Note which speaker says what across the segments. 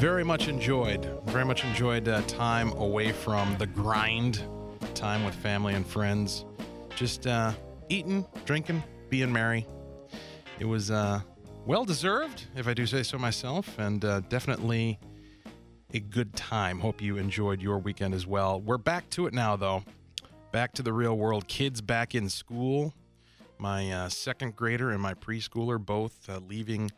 Speaker 1: Very much enjoyed. Very much enjoyed uh, time away from the grind. Time with family and friends. Just uh, eating, drinking, being merry. It was uh, well deserved, if I do say so myself, and uh, definitely a good time. Hope you enjoyed your weekend as well. We're back to it now, though. Back to the real world. Kids back in school. My uh, second grader and my preschooler both uh, leaving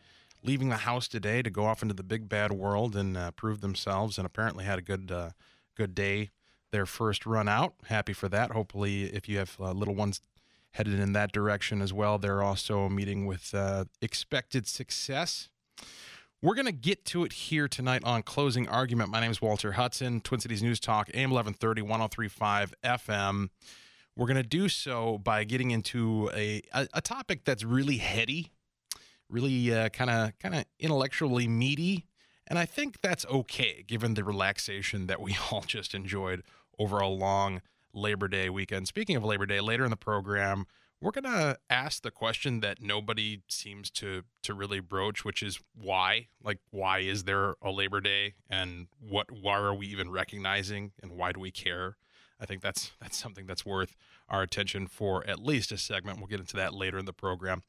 Speaker 1: leaving the house today to go off into the big bad world and uh, prove themselves, and apparently had a good uh, good day. Their first run out. Happy for that. Hopefully, if you have uh, little ones headed in that direction as well, they're also meeting with uh, expected success. We're going to get to it here tonight on Closing Argument. My name is Walter Hudson, Twin Cities News Talk, AM 1130, 1035 FM. We're going to do so by getting into a, a, a topic that's really heady, really kind of kind of intellectually meaty, and I think that's okay given the relaxation that we all just enjoyed over a long Labor Day weekend. Speaking of Labor Day, later in the program, we're gonna ask the question that nobody seems to to really broach, which is why. Like, why is there a Labor Day, and what? Why are we even recognizing, and why do we care? I think that's that's something that's worth our attention for at least a segment. We'll get into that later in the program.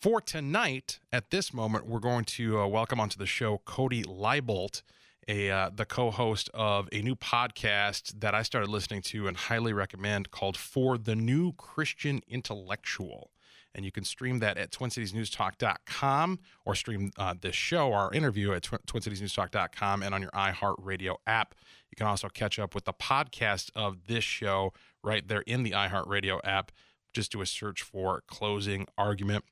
Speaker 1: For tonight, at this moment, we're going to uh, welcome onto the show Cody Libolt, a uh, the co-host of a new podcast that I started listening to and highly recommend called For the New Christian Intellectual. And you can stream that at TwinCitiesNewsTalk.com or stream uh, this show, our interview at tw- TwinCitiesNewsTalk.com and on your iHeartRadio app. You can also catch up with the podcast of this show right there in the iHeartRadio app. Just do a search for Closing Argument.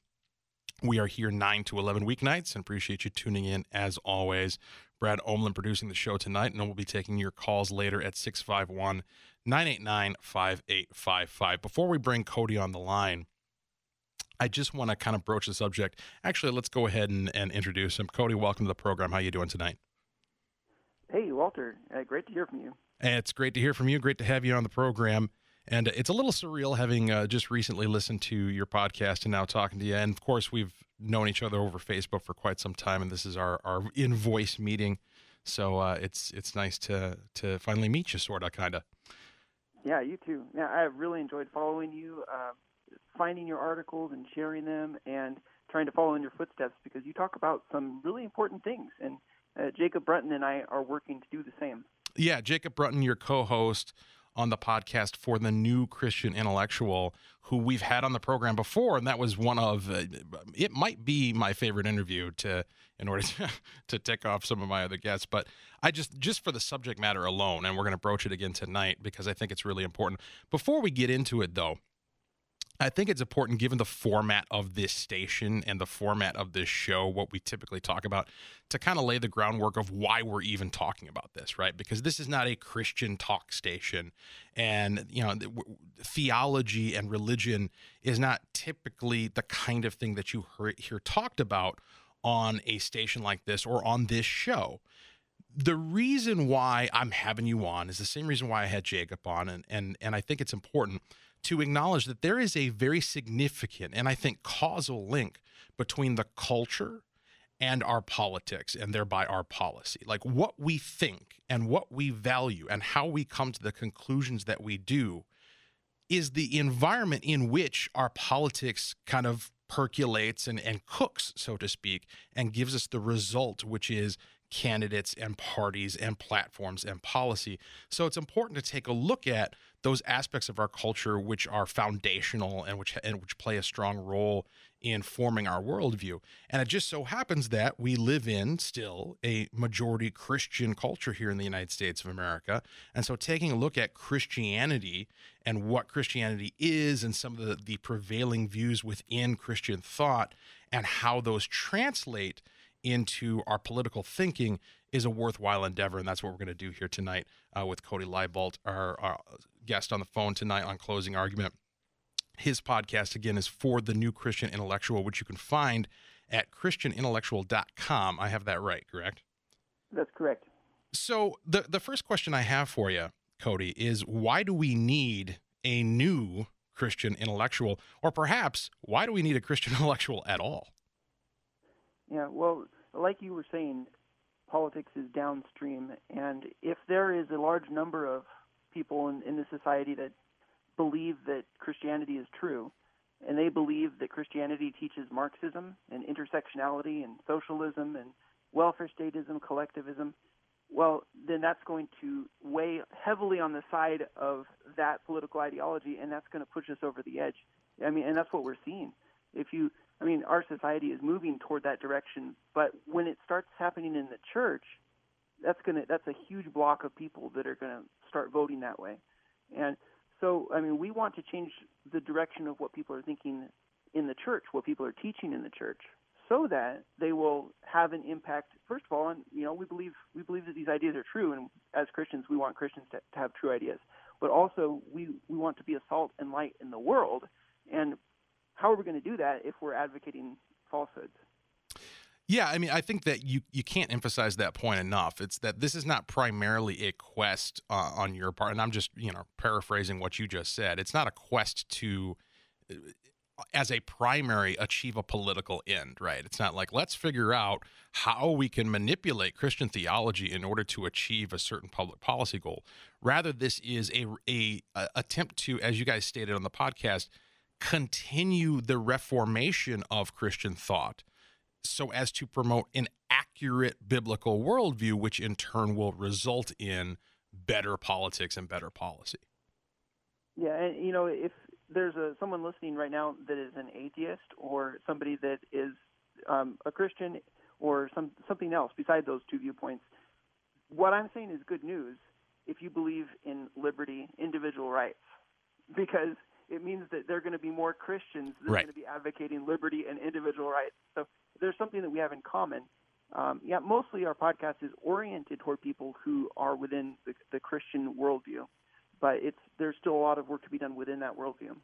Speaker 1: We are here 9 to 11 weeknights and appreciate you tuning in as always. Brad Omlin producing the show tonight, and we'll be taking your calls later at 651 989 5855. Before we bring Cody on the line, I just want to kind of broach the subject. Actually, let's go ahead and, and introduce him. Cody, welcome to the program. How you doing tonight?
Speaker 2: Hey, Walter. Uh, great to hear from you.
Speaker 1: It's great to hear from you. Great to have you on the program. And it's a little surreal having uh, just recently listened to your podcast and now talking to you. And of course, we've known each other over Facebook for quite some time, and this is our, our in voice meeting. So uh, it's it's nice to to finally meet you, sort of, kind of.
Speaker 2: Yeah, you too. Yeah, I really enjoyed following you, uh, finding your articles and sharing them, and trying to follow in your footsteps because you talk about some really important things. And uh, Jacob Brunton and I are working to do the same.
Speaker 1: Yeah, Jacob Brunton, your co-host on the podcast for the new Christian intellectual who we've had on the program before, and that was one of uh, it might be my favorite interview to in order to, to tick off some of my other guests. But I just just for the subject matter alone, and we're going to broach it again tonight because I think it's really important. Before we get into it, though. I think it's important, given the format of this station and the format of this show, what we typically talk about, to kind of lay the groundwork of why we're even talking about this, right? Because this is not a Christian talk station. And, you know, theology and religion is not typically the kind of thing that you hear talked about on a station like this or on this show the reason why I'm having you on is the same reason why I had Jacob on, and and and I think it's important to acknowledge that there is a very significant and I think causal link between the culture and our politics and thereby our policy. Like what we think and what we value and how we come to the conclusions that we do is the environment in which our politics kind of percolates and, and cooks, so to speak, and gives us the result, which is candidates and parties and platforms and policy. So it's important to take a look at those aspects of our culture which are foundational and which and which play a strong role in forming our worldview. And it just so happens that we live in still a majority Christian culture here in the United States of America. And so taking a look at Christianity and what Christianity is and some of the, the prevailing views within Christian thought and how those translate into our political thinking is a worthwhile endeavor. And that's what we're going to do here tonight uh, with Cody Libolt, our, our guest on the phone tonight on Closing Argument. His podcast, again, is For the New Christian Intellectual, which you can find at ChristianIntellectual.com. I have that right, correct?
Speaker 2: That's correct.
Speaker 1: So, the, the first question I have for you, Cody, is why do we need a new Christian intellectual? Or perhaps, why do we need a Christian intellectual at all?
Speaker 2: Yeah, well, like you were saying, politics is downstream. And if there is a large number of people in, in the society that believe that Christianity is true, and they believe that Christianity teaches Marxism and intersectionality and socialism and welfare statism, collectivism, well, then that's going to weigh heavily on the side of that political ideology, and that's going to push us over the edge. I mean, and that's what we're seeing. If you, I mean, our society is moving toward that direction, but when it starts happening in the church, that's gonna that's a huge block of people that are going to start voting that way, and so, I mean, we want to change the direction of what people are thinking in the church, what people are teaching in the church, so that they will have an impact. First of all, and you know, we believe we believe that these ideas are true, and as Christians, we want Christians to, to have true ideas. But also, we we want to be a salt and light in the world. And how are we going to do that if we're advocating falsehoods?
Speaker 1: Yeah, I mean, I think that you you can't emphasize that point enough. It's that this is not primarily a quest uh, on your part, and I'm just you know paraphrasing what you just said. It's not a quest to, uh, as a primary, achieve a political end, right? It's not like let's figure out how we can manipulate Christian theology in order to achieve a certain public policy goal. Rather, this is a a, a attempt to, as you guys stated on the podcast, continue the reformation of Christian thought so as to promote an accurate biblical worldview, which in turn will result in better politics and better policy.
Speaker 2: Yeah, and you know, if there's a someone listening right now that is an atheist or somebody that is um, a Christian or some something else beside those two viewpoints, what I'm saying is good news if you believe in liberty, individual rights, because it means that they're going to be more Christians that
Speaker 1: right.
Speaker 2: are going to be advocating liberty and individual rights. So there's something that we have in common. Um, yeah, mostly our podcast is oriented toward people who are within the, the Christian worldview, but it's there's still a lot of work to be done within that worldview.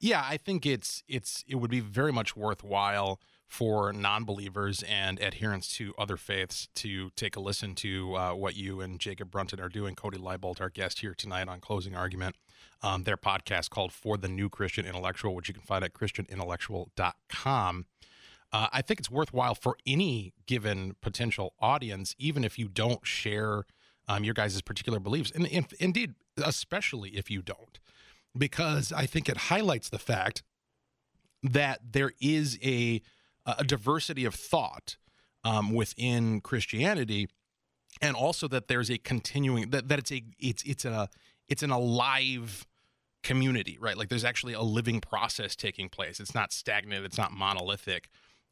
Speaker 1: Yeah, I think it's it's it would be very much worthwhile for non-believers and adherents to other faiths to take a listen to uh, what you and Jacob Brunton are doing. Cody Libolt, our guest here tonight on Closing Argument, um, their podcast called For the New Christian Intellectual, which you can find at christianintellectual.com. Uh, I think it's worthwhile for any given potential audience, even if you don't share um, your guys' particular beliefs, and, and indeed, especially if you don't, because I think it highlights the fact that there is a a diversity of thought um, within Christianity, and also that there's a continuing that, that it's a it's it's a it's an alive community, right? Like there's actually a living process taking place. It's not stagnant. It's not monolithic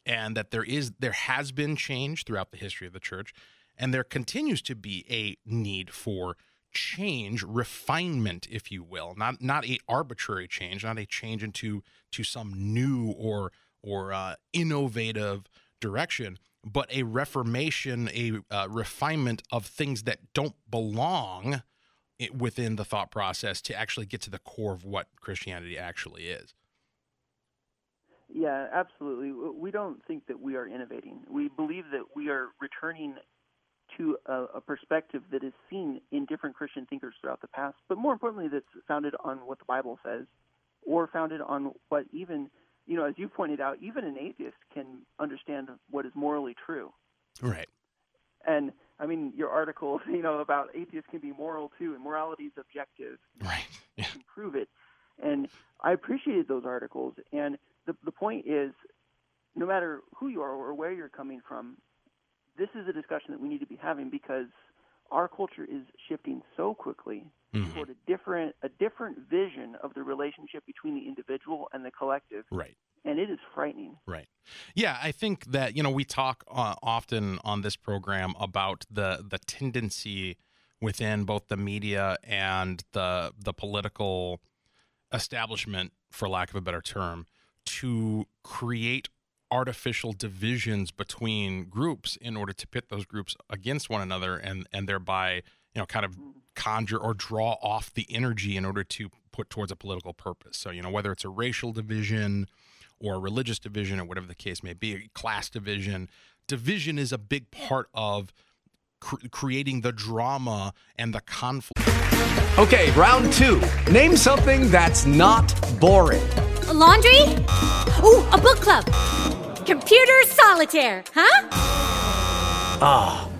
Speaker 1: and that there is there has been change throughout the history of the church and there continues to be a need for change refinement if you will not not a arbitrary change not a change into to some new or or uh, innovative direction but a reformation a uh, refinement of things that don't belong within the thought process to actually get to the core of what christianity actually is
Speaker 2: yeah, absolutely. We don't think that we are innovating. We believe that we are returning to a, a, perspective that is seen in different Christian thinkers throughout the past, but more importantly, that's founded on what the Bible says, or founded on what even, you know, as you pointed out, even an atheist can understand what is morally true.
Speaker 1: Right.
Speaker 2: And I mean, your article, you know, about atheists can be moral too, and morality is objective.
Speaker 1: Right.
Speaker 2: Yeah. You can prove it. And I appreciated those articles, and the the point is, no matter who you are or where you're coming from, this is a discussion that we need to be having because our culture is shifting so quickly
Speaker 1: Mhm.
Speaker 2: toward a different a different vision of the relationship between the individual and the collective,
Speaker 1: Right.
Speaker 2: and it is frightening.
Speaker 1: Right. Yeah, I think that you know we talk uh, often on this program about the the tendency within both the media and the the political establishment, for lack of a better term, to create artificial divisions between groups in order to pit those groups against one another and and thereby you know kind of mm. conjure or draw off the energy in order to put towards a political purpose so you know whether it's a racial division or a religious division or whatever the case may be a class division division is a big part of cr- creating the drama and the conflict
Speaker 3: Okay, round two. Name something that's not boring.
Speaker 4: A laundry? Ooh, a book club. Computer solitaire, huh?
Speaker 3: Ah,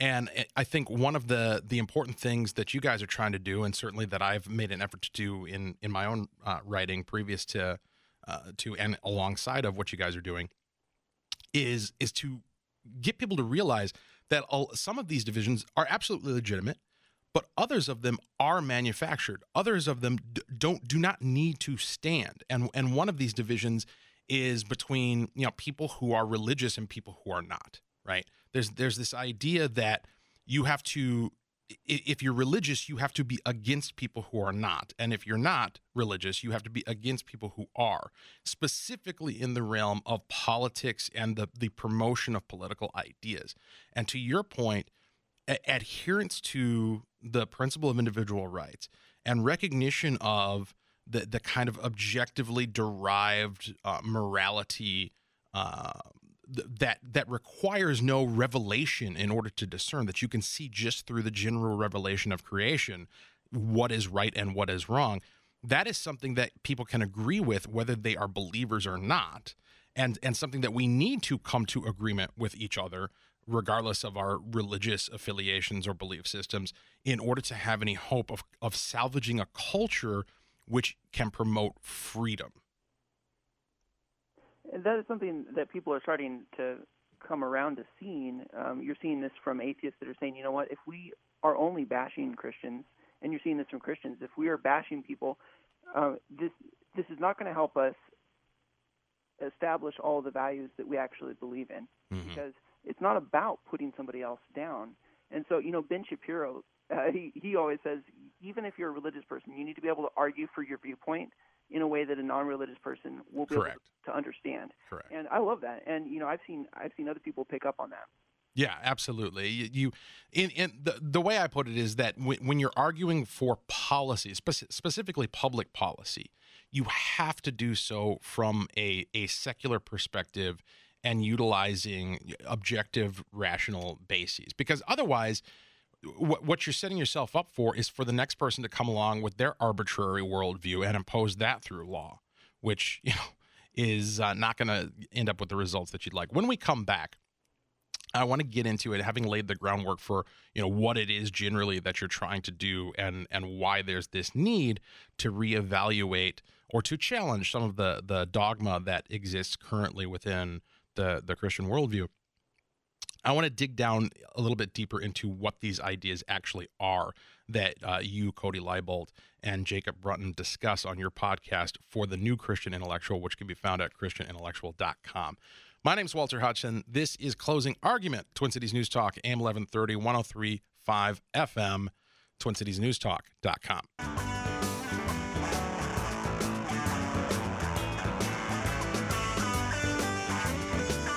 Speaker 1: And I think one of the the important things that you guys are trying to do, and certainly that I've made an effort to do in in my own uh, writing previous to uh, to and alongside of what you guys are doing, is is to get people to realize that all, some of these divisions are absolutely legitimate, but others of them are manufactured. Others of them d- don't do not need to stand. And and one of these divisions is between you know people who are religious and people who are not. Right? There's there's this idea that you have to if you're religious, you have to be against people who are not. And if you're not religious, you have to be against people who are, specifically in the realm of politics and the, the promotion of political ideas. And to your point, a- adherence to the principle of individual rights and recognition of the, the kind of objectively derived uh, morality uh, th- that that requires no revelation in order to discern that you can see just through the general revelation of creation what is right and what is wrong. That is something that people can agree with whether they are believers or not and and something that we need to come to agreement with each other regardless of our religious affiliations or belief systems in order to have any hope of of salvaging a culture which can promote freedom
Speaker 2: And that is something that people are starting to come around to seeing. Um, you're seeing this from atheists that are saying, you know what, if we are only bashing Christians, and you're seeing this from Christians, if we are bashing people, uh, this this is not going to help us establish all the values that we actually believe in, because it's not about putting somebody else down. And so, you know, Ben Shapiro, uh, he he always says, even if you're a religious person, you need to be able to argue for your viewpoint in a way that a non-religious person will be
Speaker 1: Correct.
Speaker 2: able to understand.
Speaker 1: Correct.
Speaker 2: And I love that. And you know, I've seen I've seen other people pick up on that.
Speaker 1: Yeah, absolutely. You, you in, in the the way I put it is that when, when you're arguing for policy, speci- specifically public policy, you have to do so from a a secular perspective and utilizing objective, rational bases. Because otherwise, what, you're setting yourself up for is for the next person to come along with their arbitrary worldview and impose that through law, which you know is uh, not going to end up with the results that you'd like. When we come back. I want to get into it, having laid the groundwork for you know what it is generally that you're trying to do, and and why there's this need to reevaluate or to challenge some of the the dogma that exists currently within the the Christian worldview. I want to dig down a little bit deeper into what these ideas actually are that uh, you, Cody Libolt, and Jacob Brunton discuss on your podcast for the New Christian Intellectual, which can be found at ChristianIntellectual.com. My name's Walter Hudson. This is Closing Argument, Twin Cities News Talk, AM 1130, 1035 FM, TwinCitiesNewsTalk.com.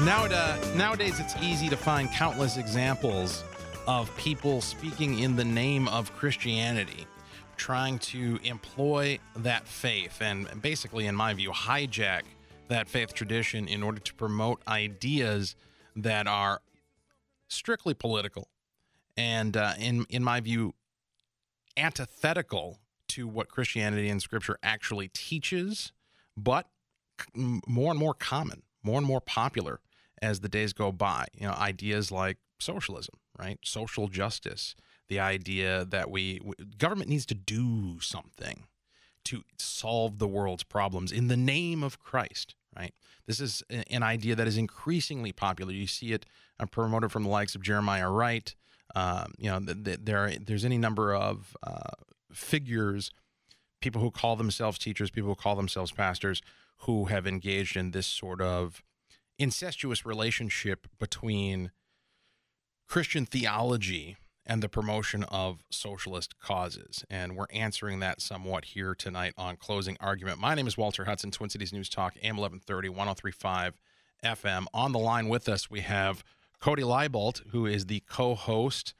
Speaker 1: Nowadays, nowadays, it's easy to find countless examples of people speaking in the name of Christianity, trying to employ that faith and basically, in my view, hijack that faith tradition in order to promote ideas that are strictly political and, uh, in in my view, antithetical to what Christianity and Scripture actually teaches, but more and more common, more and more popular as the days go by. You know, ideas like socialism, right? Social justice, the idea that we government needs to do something to solve the world's problems in the name of Christ, right? This is an idea that is increasingly popular. You see it promoted from the likes of Jeremiah Wright. Um, you know, th- th- there there's any number of uh, figures, people who call themselves teachers, people who call themselves pastors, who have engaged in this sort of incestuous relationship between Christian theology and the promotion of socialist causes. And we're answering that somewhat here tonight on Closing Argument. My name is Walter Hudson, Twin Cities News Talk, AM 1130, 1035 FM. On the line with us, we have Cody Libolt, who is the co host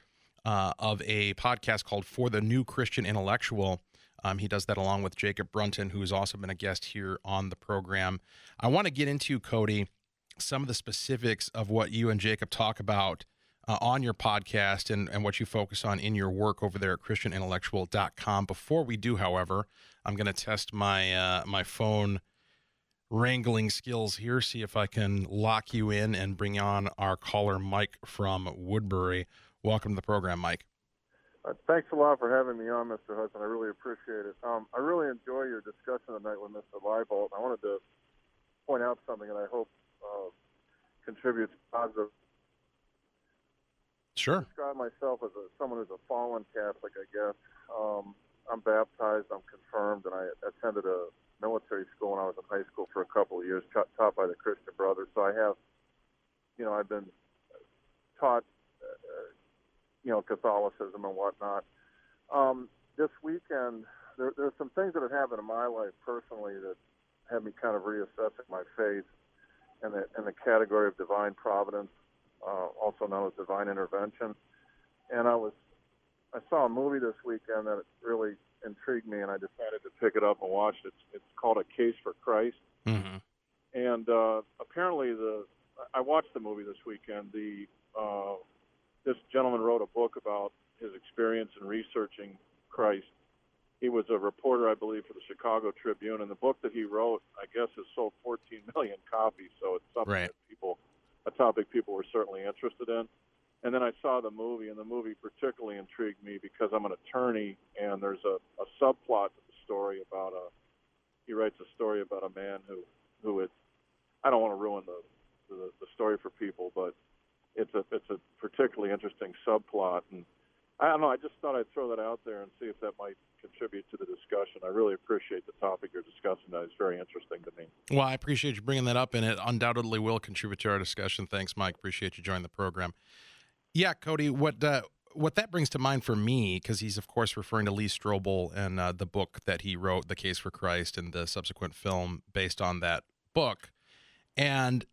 Speaker 1: uh, of a podcast called For the New Christian Intellectual. Um, he does that along with Jacob Brunton, who's also been a guest here on the program. I want to get into, Cody, some of the specifics of what you and Jacob talk about uh, on your podcast and, and what you focus on in your work over there at christianintellectual.com. Before we do, however, I'm going to test my uh, my phone wrangling skills here, see if I can lock you in and bring on our caller, Mike from Woodbury. Welcome to the program, Mike.
Speaker 5: Uh, thanks a lot for having me on, Mr. Hudson. I really appreciate it. Um, I really enjoy your discussion tonight with Mr. Libolt. I wanted to point out something that I hope uh, contributes positive.
Speaker 1: Sure.
Speaker 5: I describe myself as a, someone who's a fallen Catholic, I guess. Um, I'm baptized, I'm confirmed, and I attended a military school when I was in high school for a couple of years, taught, taught by the Christian Brothers. So I have, you know, I've been taught, uh, you know, Catholicism and whatnot. Um, this weekend, there, there's some things that have happened in my life personally that had me kind of reassessing my faith in the in the category of divine providence, uh, also known as divine intervention. And I was, I saw a movie this weekend that really intrigued me, and I decided to pick it up and watch it. It's, it's called A Case for Christ.
Speaker 1: Mm-hmm.
Speaker 5: And uh, apparently, the I watched the movie this weekend. The uh, this gentleman wrote a book about his experience in researching Christ. He was a reporter, I believe, for the Chicago Tribune, and the book that he wrote, I guess, has sold 14 million copies. So it's something
Speaker 1: Right.
Speaker 5: that people, a topic people were certainly interested in. And then I saw the movie, and the movie particularly intrigued me because I'm an attorney, and there's a, a subplot to the story about a. He writes a story about a man who who is. I don't want to ruin the, the the story for people, but it's a it's a particularly interesting subplot, and I don't know. I just thought I'd throw that out there and see if that might contribute to the discussion. I really appreciate the topic you're discussing. That is very interesting to me.
Speaker 1: Well, I appreciate you bringing that up, and it undoubtedly will contribute to our discussion. Thanks, Mike. Appreciate you joining the program. Yeah, Cody, what uh, what that brings to mind for me, because he's of course referring to Lee Strobel and uh, the book that he wrote, "The Case for Christ," and the subsequent film based on that book, and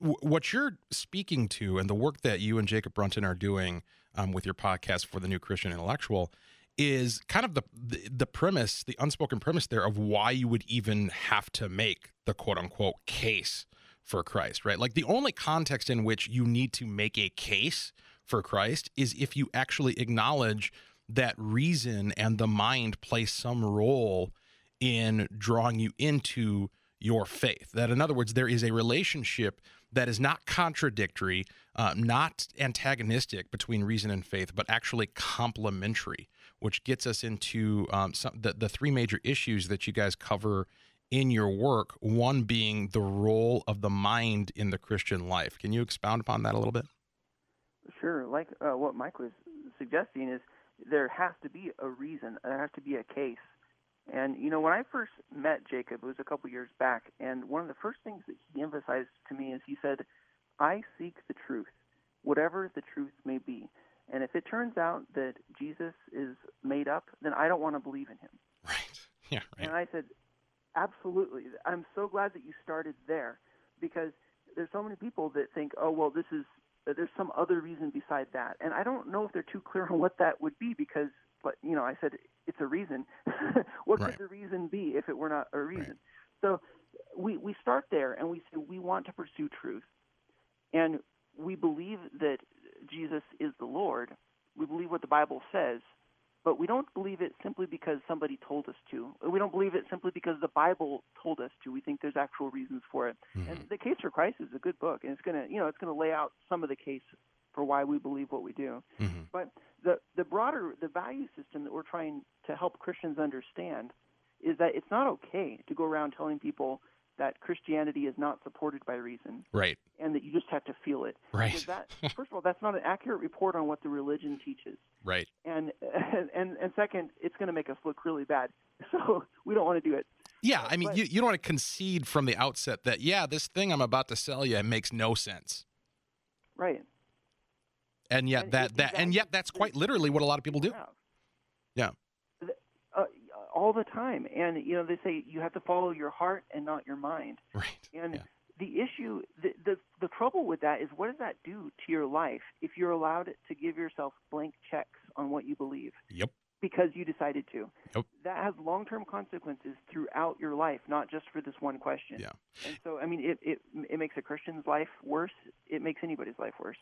Speaker 1: w- what you're speaking to, and the work that you and Jacob Brunton are doing um, with your podcast for the New Christian Intellectual, is kind of the, the the premise, the unspoken premise there of why you would even have to make the quote unquote case for Christ, right? Like the only context in which you need to make a case for Christ is if you actually acknowledge that reason and the mind play some role in drawing you into your faith. That, in other words, there is a relationship that is not contradictory, uh, not antagonistic between reason and faith, but actually complementary, which gets us into um, some, the, the three major issues that you guys cover in your work. One being the role of the mind in the Christian life. Can you expound upon that a little bit?
Speaker 2: Sure. Like uh, what Mike was suggesting is there has to be a reason. There has to be a case. And you know, when I first met Jacob, it was a couple years back, and one of the first things that he emphasized to me is he said, "I seek the truth, whatever the truth may be. And if it turns out that Jesus is made up, then I don't want to believe in him."
Speaker 1: Right. Yeah.
Speaker 2: And I said, absolutely. I'm so glad that you started there because there's so many people that think, oh, well, this is, there's some other reason beside that. And I don't know if they're too clear on what that would be because, but, you know, I said it's a reason. what
Speaker 1: Right.
Speaker 2: could the reason be if it were not a reason? So we, we start there and we say we want to pursue truth. And we believe that Jesus is the Lord. We believe what the Bible says. but we don't believe it simply because somebody told us to. We don't believe it simply because the Bible told us to. We think there's actual reasons for it.
Speaker 1: Mm-hmm.
Speaker 2: And the Case for Christ is a good book, and it's gonna, you know, it's gonna lay out some of the case for why we believe what we do.
Speaker 1: Mm-hmm.
Speaker 2: But the the broader the value system that we're trying to help Christians understand is that it's not okay to go around telling people that Christianity is not supported by reason
Speaker 1: Right.
Speaker 2: and that you just have to feel it.
Speaker 1: Right.
Speaker 2: Because that, first of all, that's not an accurate report on what the religion teaches
Speaker 1: Right.
Speaker 2: and and and second, it's going to make us look really bad. So we don't want to do it.
Speaker 1: Yeah, I mean,
Speaker 2: But-
Speaker 1: you, you don't want to concede from the outset that yeah, this thing I'm about to sell you makes no sense,
Speaker 2: Right.
Speaker 1: and yet
Speaker 2: And
Speaker 1: that that and yet that's quite literally what a lot of people do. Yeah.
Speaker 2: All the time, and you know they say you have to follow your heart and not your mind.
Speaker 1: Right.
Speaker 2: And
Speaker 1: Yeah.
Speaker 2: the issue, the, the the trouble with that is, what does that do to your life if you're allowed to give yourself blank checks on what you believe
Speaker 1: Yep.
Speaker 2: because you decided to?
Speaker 1: Yep.
Speaker 2: That has long-term consequences throughout your life, not just for this one question.
Speaker 1: Yeah.
Speaker 2: And so, I mean, it it it makes a Christian's life worse. It makes anybody's life worse.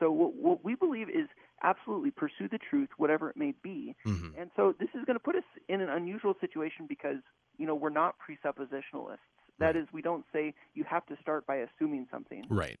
Speaker 2: So what, what we believe is absolutely pursue the truth, whatever it may be.
Speaker 1: Mhm.
Speaker 2: And so this is going to put us in an unusual situation because you know we're not presuppositionalists. That is, we don't say you have to start by assuming something
Speaker 1: Right.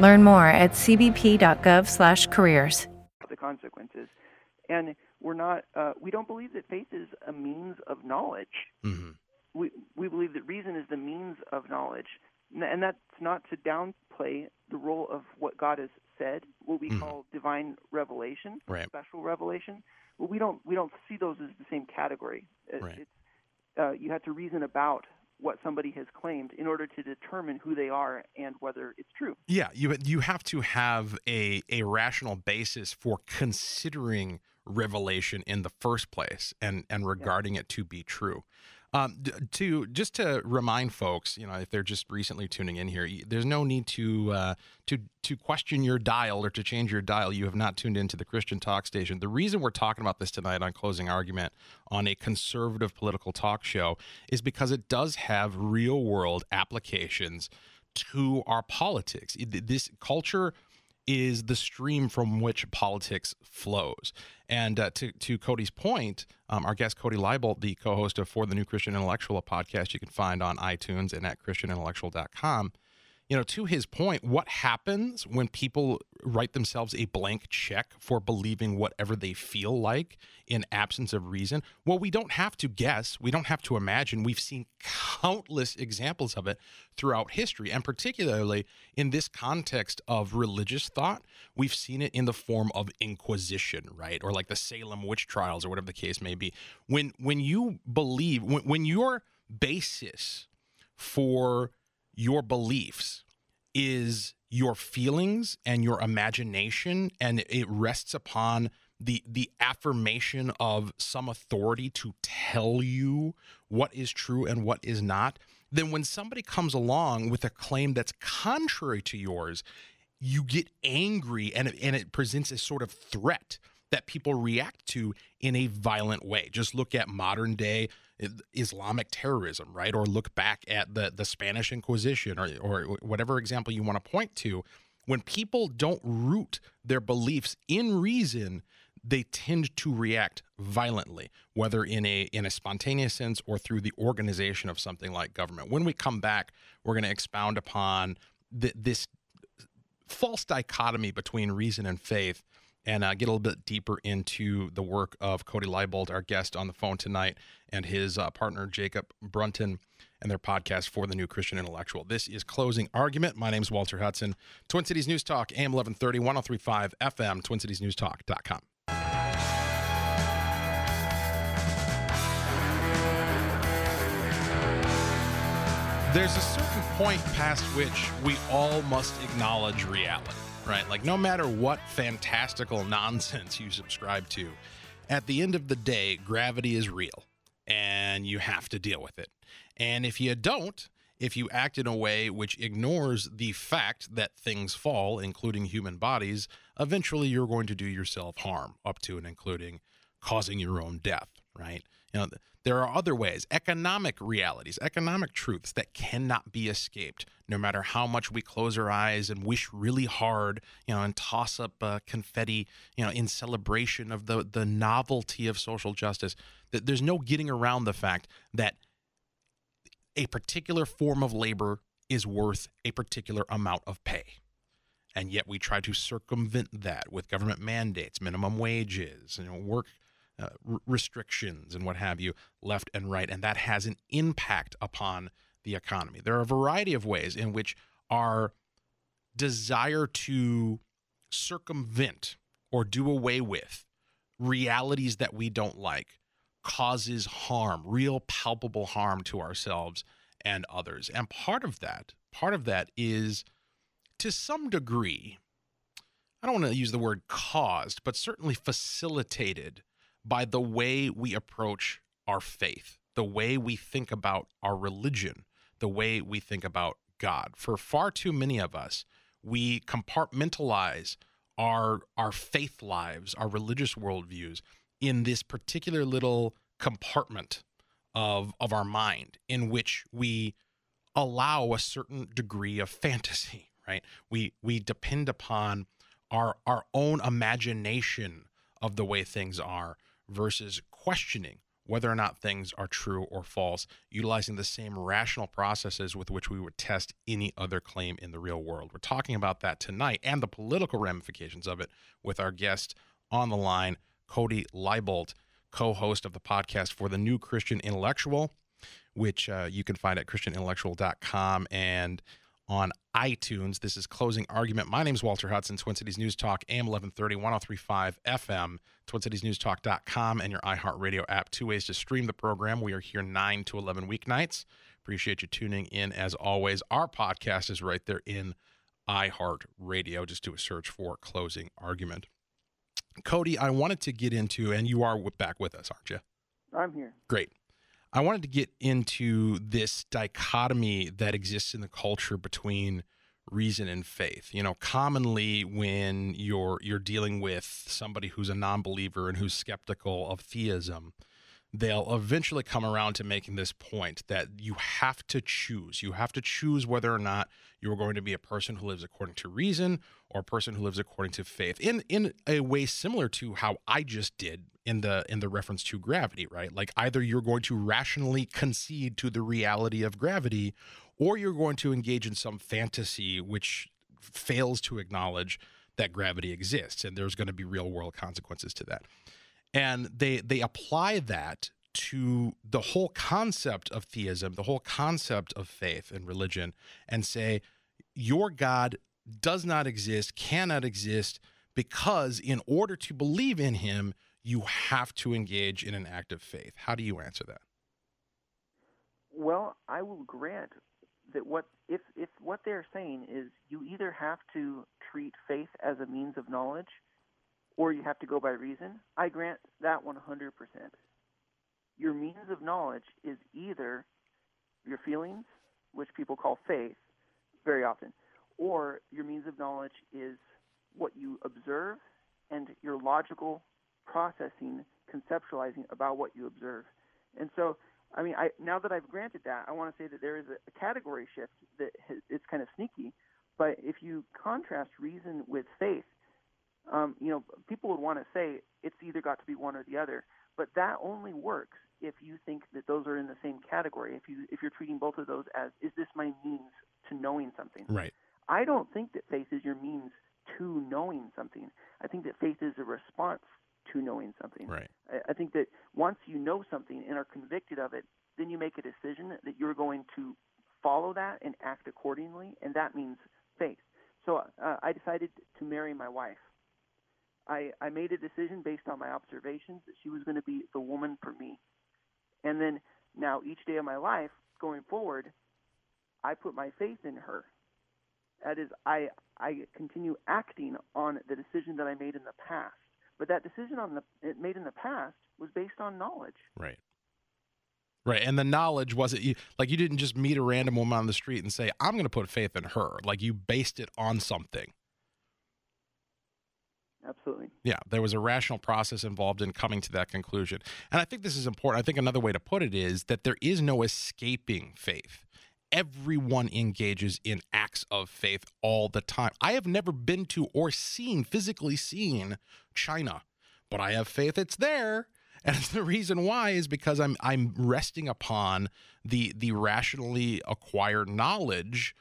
Speaker 6: Learn more at cbp.gov/careers.
Speaker 2: the consequences. And we're not. Uh, we don't believe that faith is a means of knowledge.
Speaker 1: Mhm.
Speaker 2: We we believe that reason is the means of knowledge, and that's not to downplay the role of what God has said, what we call divine revelation,
Speaker 1: Right.
Speaker 2: special revelation. Well, we don't we don't see those as the same category. It-
Speaker 1: Right.
Speaker 2: It's, uh, you have to reason about what somebody has claimed in order to determine who they are and whether it's true.
Speaker 1: Yeah, you you have to have a a rational basis for considering revelation in the first place and and regarding it to be true. Um, to just to remind folks, you know, if they're just recently tuning in here, there's no need to uh, to to question your dial or to change your dial. You have not tuned into the Christian Talk Station. The reason we're talking about this tonight on closing argument on a conservative political talk show is because it does have real world applications to our politics. This culture is the stream from which politics flows. And uh, to, to Cody's point, um, our guest Cody Libolt, the co-host of For the New Christian Intellectual, a podcast you can find on iTunes and at christianintellectual.com, you know, to his point, what happens when people write themselves a blank check for believing whatever they feel like in absence of reason? Well, we don't have to guess. We don't have to imagine. We've seen countless examples of it throughout history, and particularly in this context of religious thought, we've seen it in the form of inquisition, right? Or like the Salem witch trials or whatever the case may be. When when you believe when, when your basis for your beliefs is your feelings and your imagination and it rests upon the the affirmation of some authority to tell you what is true and what is not then when somebody comes along with a claim that's contrary to yours you get angry and it, and it presents a sort of threat that people react to in a violent way. Just look at modern day Islamic terrorism, right? Or look back at the the Spanish Inquisition or or whatever example you want to point to. When people don't root their beliefs in reason, they tend to react violently, whether in a in a spontaneous sense or through the organization of something like government. When we come back, we're going to expound upon th- this uh, false dichotomy between reason and faith and uh, get a little bit deeper into the work of Cody Libolt, our guest on the phone tonight, and his uh, partner Jacob Brunton and their podcast for the New Christian Intellectual. This is Closing Argument. My name is Walter Hudson. Twin Cities News Talk, AM 1130, 1035 FM, TwinCitiesNewsTalk.com. There's a certain point past which we all must acknowledge reality, right? Like, no matter what fantastical nonsense you subscribe to, at the end of the day, gravity is real and you have to deal with it. And if you don't, if you act in a way which ignores the fact that things fall, including human bodies, eventually you're going to do yourself harm, up to and including causing your own death, right? You know, there are other ways, economic realities, economic truths that cannot be escaped, no matter how much we close our eyes and wish really hard, you know, and toss up uh, confetti, you know, in celebration of the the novelty of social justice. That there's no getting around the fact that a particular form of labor is worth a particular amount of pay. And yet we try to circumvent that with government mandates, minimum wages, you know, work uh, restrictions and what have you, left and right. And that has an impact upon the economy. There are a variety of ways in which our desire to circumvent or do away with realities that we don't like causes harm, real palpable harm to ourselves and others. And part of that, part of that is to some degree, I don't want to use the word caused, but certainly facilitated by the way we approach our faith, the way we think about our religion, the way we think about God. For far too many of us, we compartmentalize our our faith lives, our religious worldviews in this particular little compartment of of our mind in which we allow a certain degree of fantasy, right? We we depend upon our our own imagination of the way things are versus questioning whether or not things are true or false, utilizing the same rational processes with which we would test any other claim in the real world. We're talking about that tonight and the political ramifications of it with our guest on the line, Cody Libolt, co host of the podcast for the New Christian Intellectual, which uh, you can find at ChristianIntellectual.com and on iTunes. This is Closing Argument. My name is Walter Hudson, Twin Cities News Talk, AM 1130, 1035 FM, TwinCitiesNewsTalk.com, and your iHeartRadio app. Two ways to stream the program. We are here 9 to 11 weeknights. Appreciate you tuning in as always. Our podcast is right there in iHeartRadio. Just do a search for Closing Argument. Cody, I wanted to get into, and you are back with us, aren't you?
Speaker 2: I'm here.
Speaker 1: Great. I wanted to get into this dichotomy that exists in the culture between reason and faith. You know, commonly when you're you're dealing with somebody who's a non-believer and who's skeptical of theism, they'll eventually come around to making this point that you have to choose. You have to choose whether or not you're going to be a person who lives according to reason or a person who lives according to faith. In in a way similar to how I just did in the in the reference to gravity, right? Like either you're going to rationally concede to the reality of gravity or you're going to engage in some fantasy which fails to acknowledge that gravity exists and there's going to be real world consequences to that and they they apply that to the whole concept of theism, the whole concept of faith and religion, and say your God does not exist, cannot exist, because in order to believe in Him, you have to engage in an act of faith. How do you answer that?
Speaker 2: Well, I will grant that what if if what they're saying is you either have to treat faith as a means of knowledge or you have to go by reason, I grant that 100%. Your means of knowledge is either your feelings, which people call faith very often, or your means of knowledge is what you observe and your logical processing, conceptualizing about what you observe. And so, I mean, I, now that I've granted that, I want to say that there is a, a category shift that has, it's kind of sneaky. But if you contrast reason with faith, um, you know, people would want to say it's either got to be one or the other, but that only works if you think that those are in the same category. If you if you're treating both of those as is this my means to knowing something?
Speaker 1: Right.
Speaker 2: I don't think that faith is your means to knowing something. I think that faith is a response to knowing something.
Speaker 1: Right.
Speaker 2: I, I think that once you know something and are convicted of it, then you make a decision that you're going to follow that and act accordingly, and that means faith. So uh, I decided to marry my wife. I, I made a decision based on my observations that she was going to be the woman for me. And then now, each day of my life going forward, I put my faith in her. That is, I, I continue acting on the decision that I made in the past. But that decision on the it made in the past was based on knowledge.
Speaker 1: Right. Right. And the knowledge wasn't you like you didn't just meet a random woman on the street and say, I'm gonna put faith in her. Like you based it on something. Yeah, there was a rational process involved in coming to that conclusion. And I think this is important. I think another way to put it is that there is no escaping faith. Everyone engages in acts of faith all the time. I have never been to or seen, physically seen China, but I have faith it's there. And the reason why is because I'm I'm resting upon the the rationally acquired knowledge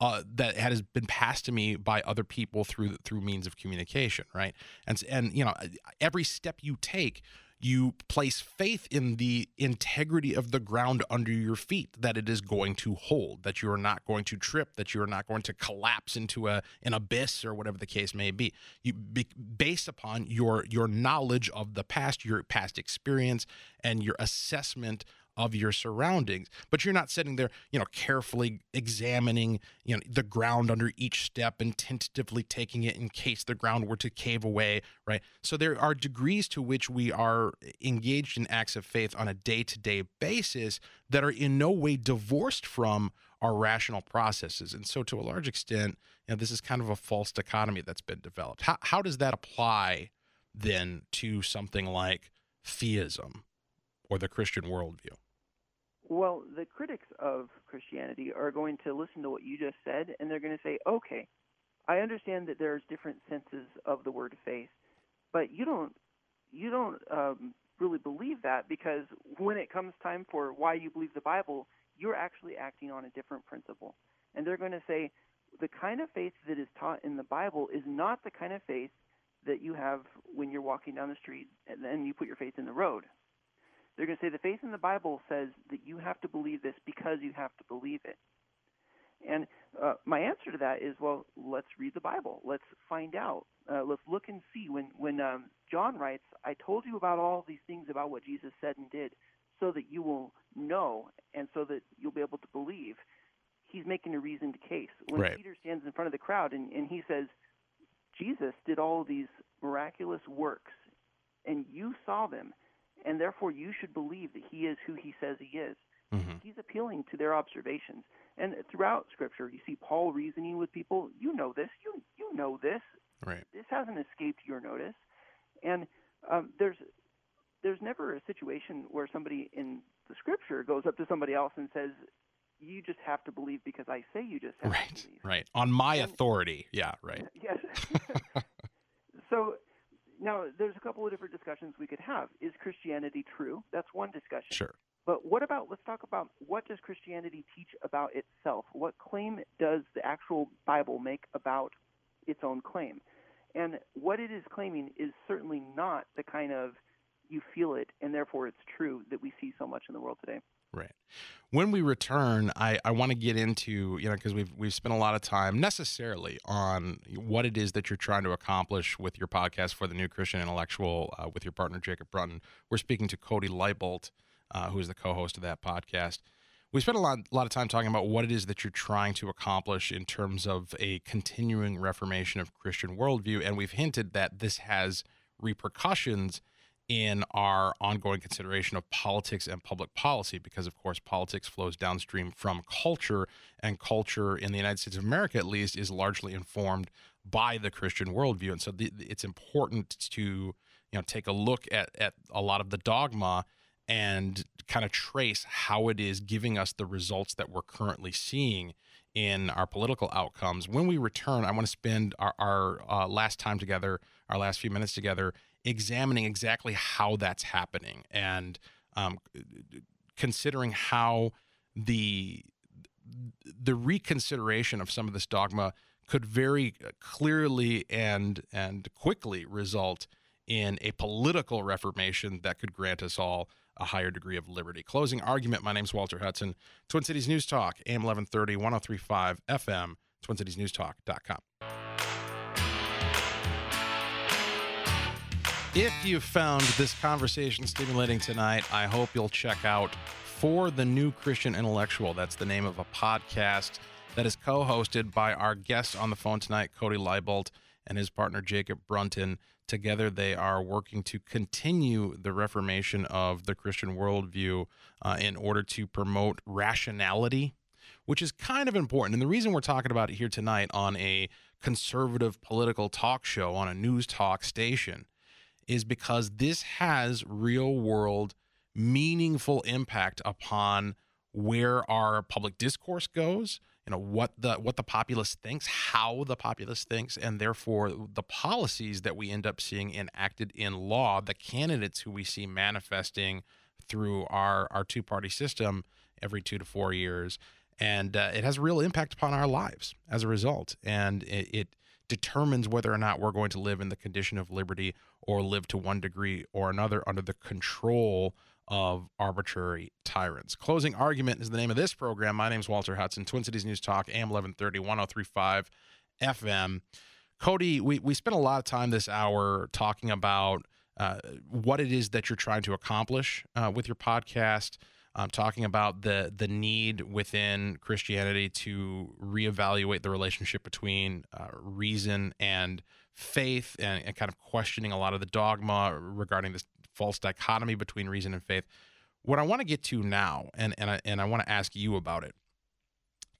Speaker 1: uh, that has been passed to me by other people through through means of communication, right? And and you know, every step you take, you place faith in the integrity of the ground under your feet that it is going to hold, that you are not going to trip, that you are not going to collapse into a an abyss or whatever the case may be. You be, based upon your your knowledge of the past, your past experience, and your assessment of your surroundings but you're not sitting there you know carefully examining you know the ground under each step and tentatively taking it in case the ground were to cave away right? So there are degrees to which we are engaged in acts of faith on a day-to-day basis that are in no way divorced from our rational processes. And so to a large extent you know this is kind of a false dichotomy that's been developed. How, how does that apply then to something like theism or the christian worldview
Speaker 2: well, the critics of Christianity are going to listen to what you just said, and they're going to say, "Okay, I understand that there's different senses of the word faith, but you don't, you don't um, really believe that because when it comes time for why you believe the Bible, you're actually acting on a different principle." And they're going to say, "The kind of faith that is taught in the Bible is not the kind of faith that you have when you're walking down the street and then you put your faith in the road." They're going to say the faith in the Bible says that you have to believe this because you have to believe it. And uh, my answer to that is, well, let's read the Bible. Let's find out. Uh, let's look and see. When when um, John writes, "I told you about all these things about what Jesus said and did, so that you will know, and so that you'll be able to believe." He's making a reasoned case. When
Speaker 1: right.
Speaker 2: Peter stands in front of the crowd and, and he says, "Jesus did all these miraculous works, and you saw them." And therefore you should believe that he is who he says he is.
Speaker 1: Mm-hmm.
Speaker 2: He's appealing to their observations. And throughout Scripture, you see Paul reasoning with people. You know this. You you know this.
Speaker 1: Right.
Speaker 2: This hasn't escaped your notice. And um, there's there's never a situation where somebody in the Scripture goes up to somebody else and says, "You just have to believe because I say you just have
Speaker 1: right.
Speaker 2: to believe."
Speaker 1: Right. Right. On my
Speaker 2: And-
Speaker 1: authority. Yeah. Right.
Speaker 2: Yes. so now there's a couple of different discussions we could have. Is Christianity true? That's one discussion.
Speaker 1: Sure.
Speaker 2: But what about let's talk about what does Christianity teach about itself? What claim does the actual Bible make about its own claim? And what it is claiming is certainly not the kind of you feel it and therefore it's true that we see so much in the world today.
Speaker 1: Right. When we return, I, I want to get into, you know, because we've we've spent a lot of time necessarily on what it is that you're trying to accomplish with your podcast for the New Christian Intellectual uh, with your partner Jacob Brunton. We're speaking to Cody Libolt, uh, who is the co-host of that podcast. We spent a lot, a lot of time talking about what it is that you're trying to accomplish in terms of a continuing reformation of Christian worldview, and we've hinted that this has repercussions in our ongoing consideration of politics and public policy, because of course politics flows downstream from culture, and culture in the United States of America, at least, is largely informed by the Christian worldview, and so the, it's important to you know take a look at at a lot of the dogma and kind of trace how it is giving us the results that we're currently seeing in our political outcomes. When we return, I want to spend our, our uh, last time together, our last few minutes together, examining exactly how that's happening and um, considering how the the reconsideration of some of this dogma could very clearly and and quickly result in a political reformation that could grant us all a higher degree of liberty. Closing argument. My name's Walter Hudson. Twin Cities News Talk, AM 1130, 1035 FM, twincitiesnewstalk.com. If you found this conversation stimulating tonight, I hope you'll check out For the New Christian Intellectual. That's the name of a podcast that is co hosted by our guest on the phone tonight, Cody Libolt, and his partner, Jacob Brunton. Together, they are working to continue the reformation of the Christian worldview uh, in order to promote rationality, which is kind of important. And the reason we're talking about it here tonight on a conservative political talk show on a news talk station is because this has real world, meaningful impact upon where our public discourse goes you know what the what the populace thinks how the populace thinks and therefore the policies that we end up seeing enacted in law the candidates who we see manifesting through our our two party system every 2 to 4 years. And uh, it has real impact upon our lives as a result. And it, it determines whether or not we're going to live in the condition of liberty or live to one degree or another under the control of arbitrary tyrants. Closing Argument is the name of this program. My name is Walter Hudson, Twin Cities News Talk, AM 1130, 1035 FM. Cody, we, we spent a lot of time this hour talking about uh, what it is that you're trying to accomplish uh, with your podcast. Um, talking about the the need within Christianity to reevaluate the relationship between uh, reason and faith, and, and, kind of questioning a lot of the dogma regarding this false dichotomy between reason and faith. What I want to get to now, and and I, and I want to ask you about it,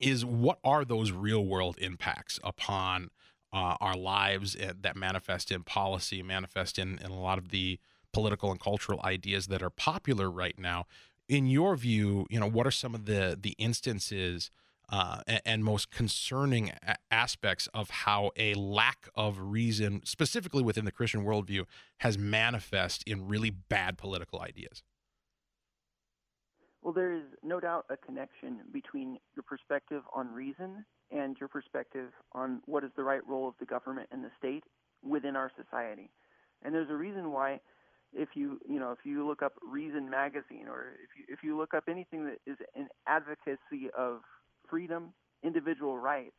Speaker 1: is what are those real world impacts upon uh, our lives that manifest in policy, manifest in, in a lot of the political and cultural ideas that are popular right now. In your view, you know, what are some of the the instances uh, and, and, most concerning a- aspects of how a lack of reason, specifically within the Christian worldview, has manifest in really bad political ideas?
Speaker 2: Well, there is no doubt a connection between your perspective on reason and your perspective on what is the right role of the government and the state within our society. And there's a reason why if you you know if you look up Reason magazine or if you if you look up anything that is an advocacy of freedom, individual rights,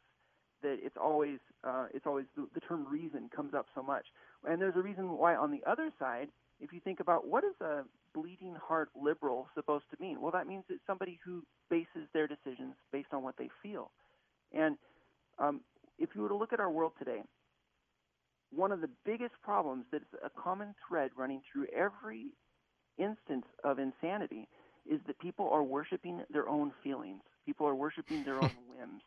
Speaker 2: that it's always uh, it's always the, the term reason comes up so much. And there's a reason why on the other side, if you think about what is a bleeding heart liberal supposed to mean, well, that means it's somebody who bases their decisions based on what they feel. And um, if you were to look at our world today, one of the biggest problems that's a common thread running through every instance of insanity is that people are worshiping their own feelings. People are worshiping their own whims.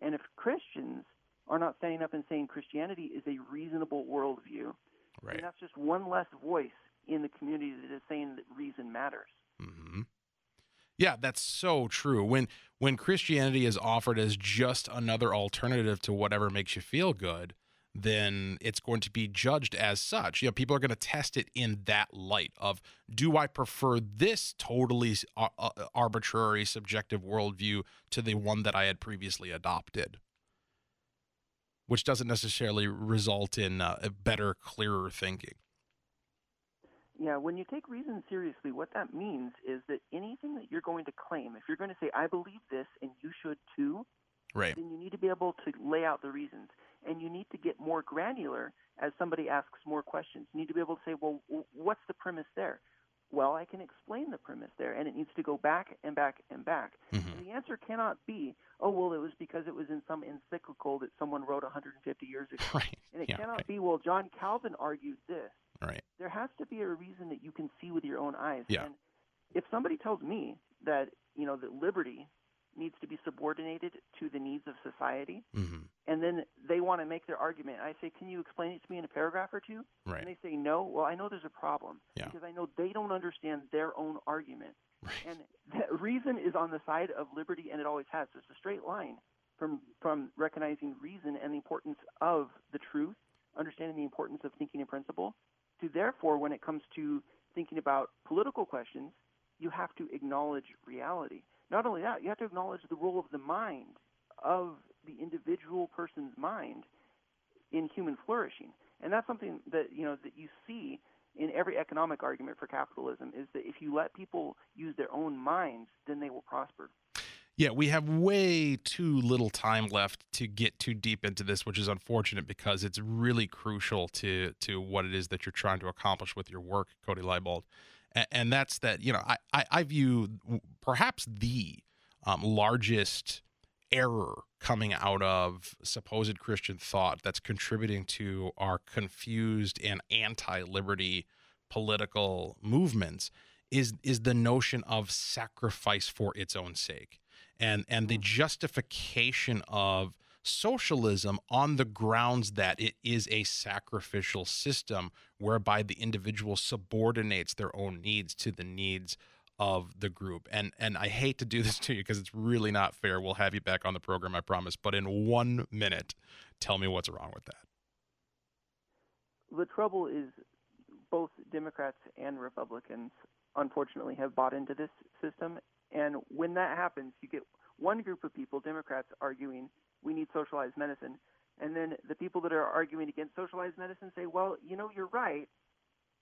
Speaker 2: And if Christians are not standing up and saying Christianity is a reasonable worldview,
Speaker 1: right.
Speaker 2: that's just one less voice in the community that is saying that reason matters.
Speaker 1: Mm-hmm. Yeah, that's so true. When when Christianity is offered as just another alternative to whatever makes you feel good, then it's going to be judged as such. You know, people are going to test it in that light of do I prefer this totally arbitrary subjective worldview to the one that I had previously adopted, which doesn't necessarily result in uh, a better, clearer thinking.
Speaker 2: Yeah, when you take reason seriously, what that means is that anything that you're going to claim, if you're going to say, I believe this and you should too,
Speaker 1: right.
Speaker 2: then you need to be able to lay out the reasons and you need to get more granular as somebody asks more questions. You need to be able to say, well, what's the premise there? Well, I can explain the premise there, and it needs to go back and back and back.
Speaker 1: Mm-hmm.
Speaker 2: And the answer cannot be, oh, well, it was because it was in some encyclical that someone wrote 150 years ago.
Speaker 1: Right.
Speaker 2: And it
Speaker 1: yeah,
Speaker 2: cannot
Speaker 1: right.
Speaker 2: be, well, John Calvin argued this.
Speaker 1: Right.
Speaker 2: There has to be a reason that you can see with your own eyes.
Speaker 1: Yeah.
Speaker 2: And if somebody tells me that, you know, that liberty needs to be subordinated to the needs of society,
Speaker 1: mm-hmm.
Speaker 2: and then they want to make their argument. I say, "Can you explain it to me in a paragraph or two?
Speaker 1: Right.
Speaker 2: And they say, "No." Well, I know there's a problem
Speaker 1: Yeah.
Speaker 2: because I know they don't understand their own argument,
Speaker 1: Right.
Speaker 2: and that reason is on the side of liberty, and it always has. It's a straight line from from recognizing reason and the importance of the truth, understanding the importance of thinking in principle, to therefore, when it comes to thinking about political questions, you have to acknowledge reality. Not only that, you have to acknowledge the role of the mind, of the individual person's mind in human flourishing. And that's something that you know that you see in every economic argument for capitalism is that if you let people use their own minds, then they will prosper.
Speaker 1: Yeah, we have way too little time left to get too deep into this, which is unfortunate because it's really crucial to to what it is that you're trying to accomplish with your work, Cody Libolt. And, that's that, you know, I, I, I view perhaps the um, largest error coming out of supposed Christian thought that's contributing to our confused and anti-liberty political movements is is the notion of sacrifice for its own sake. And and the justification of socialism on the grounds that it is a sacrificial system whereby the individual subordinates their own needs to the needs of the group. And and I hate to do this to you because it's really not fair. We'll have you back on the program, I promise. But in one minute, tell me what's wrong with that.
Speaker 2: The trouble is both Democrats and Republicans unfortunately have bought into this system and when that happens, you get one group of people, Democrats, arguing we need socialized medicine, and then the people that are arguing against socialized medicine say, well, you know, you're right.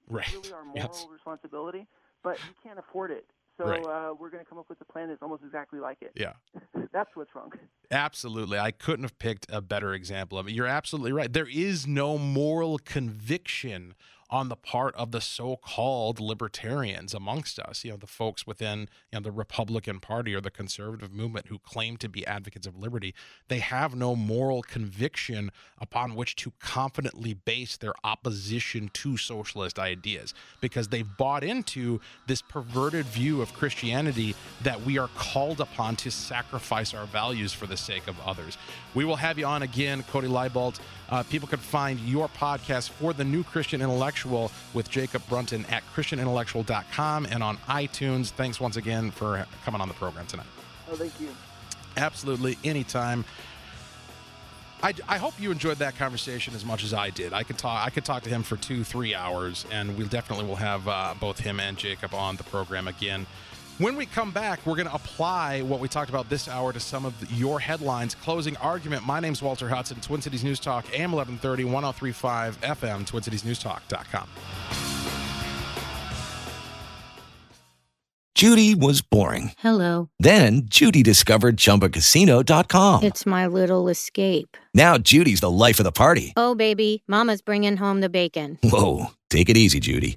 Speaker 1: Right.
Speaker 2: It's really our moral
Speaker 1: Yes.
Speaker 2: responsibility, but you can't afford it. So
Speaker 1: Right.
Speaker 2: uh, we're going to come up with a plan that's almost exactly like it.
Speaker 1: Yeah.
Speaker 2: That's what's wrong.
Speaker 1: Absolutely. I couldn't have picked a better example of it. You're absolutely right. There is no moral conviction on the part of the so-called libertarians amongst us, you know, the folks within, you know, the Republican Party or the conservative movement who claim to be advocates of liberty. They have no moral conviction upon which to confidently base their opposition to socialist ideas because they've bought into this perverted view of Christianity that we are called upon to sacrifice our values for the sake of others. We will have you on again, Cody Libolt. Uh, people can find your podcast for the New Christian Intellectual with Jacob Brunton at ChristianIntellectual.com and on iTunes. Thanks once again for coming on the program tonight.
Speaker 2: Oh, thank you.
Speaker 1: Absolutely, anytime. I, I hope you enjoyed that conversation as much as I did. I could talk. I could talk to him for two, three hours, and we definitely will have uh, both him and Jacob on the program again. When we come back, we're going to apply what we talked about this hour to some of your headlines. Closing argument. My name's Walter Hudson, Twin Cities News Talk, AM 1130, 1035 FM, TwinCitiesNewsTalk.com.
Speaker 7: Judy was boring.
Speaker 8: Hello.
Speaker 7: Then Judy discovered ChumbaCasino.com.
Speaker 8: It's my little escape.
Speaker 7: Now Judy's the life of the party.
Speaker 8: Oh, baby, Mama's bringing home the bacon.
Speaker 7: Whoa, take it easy, Judy.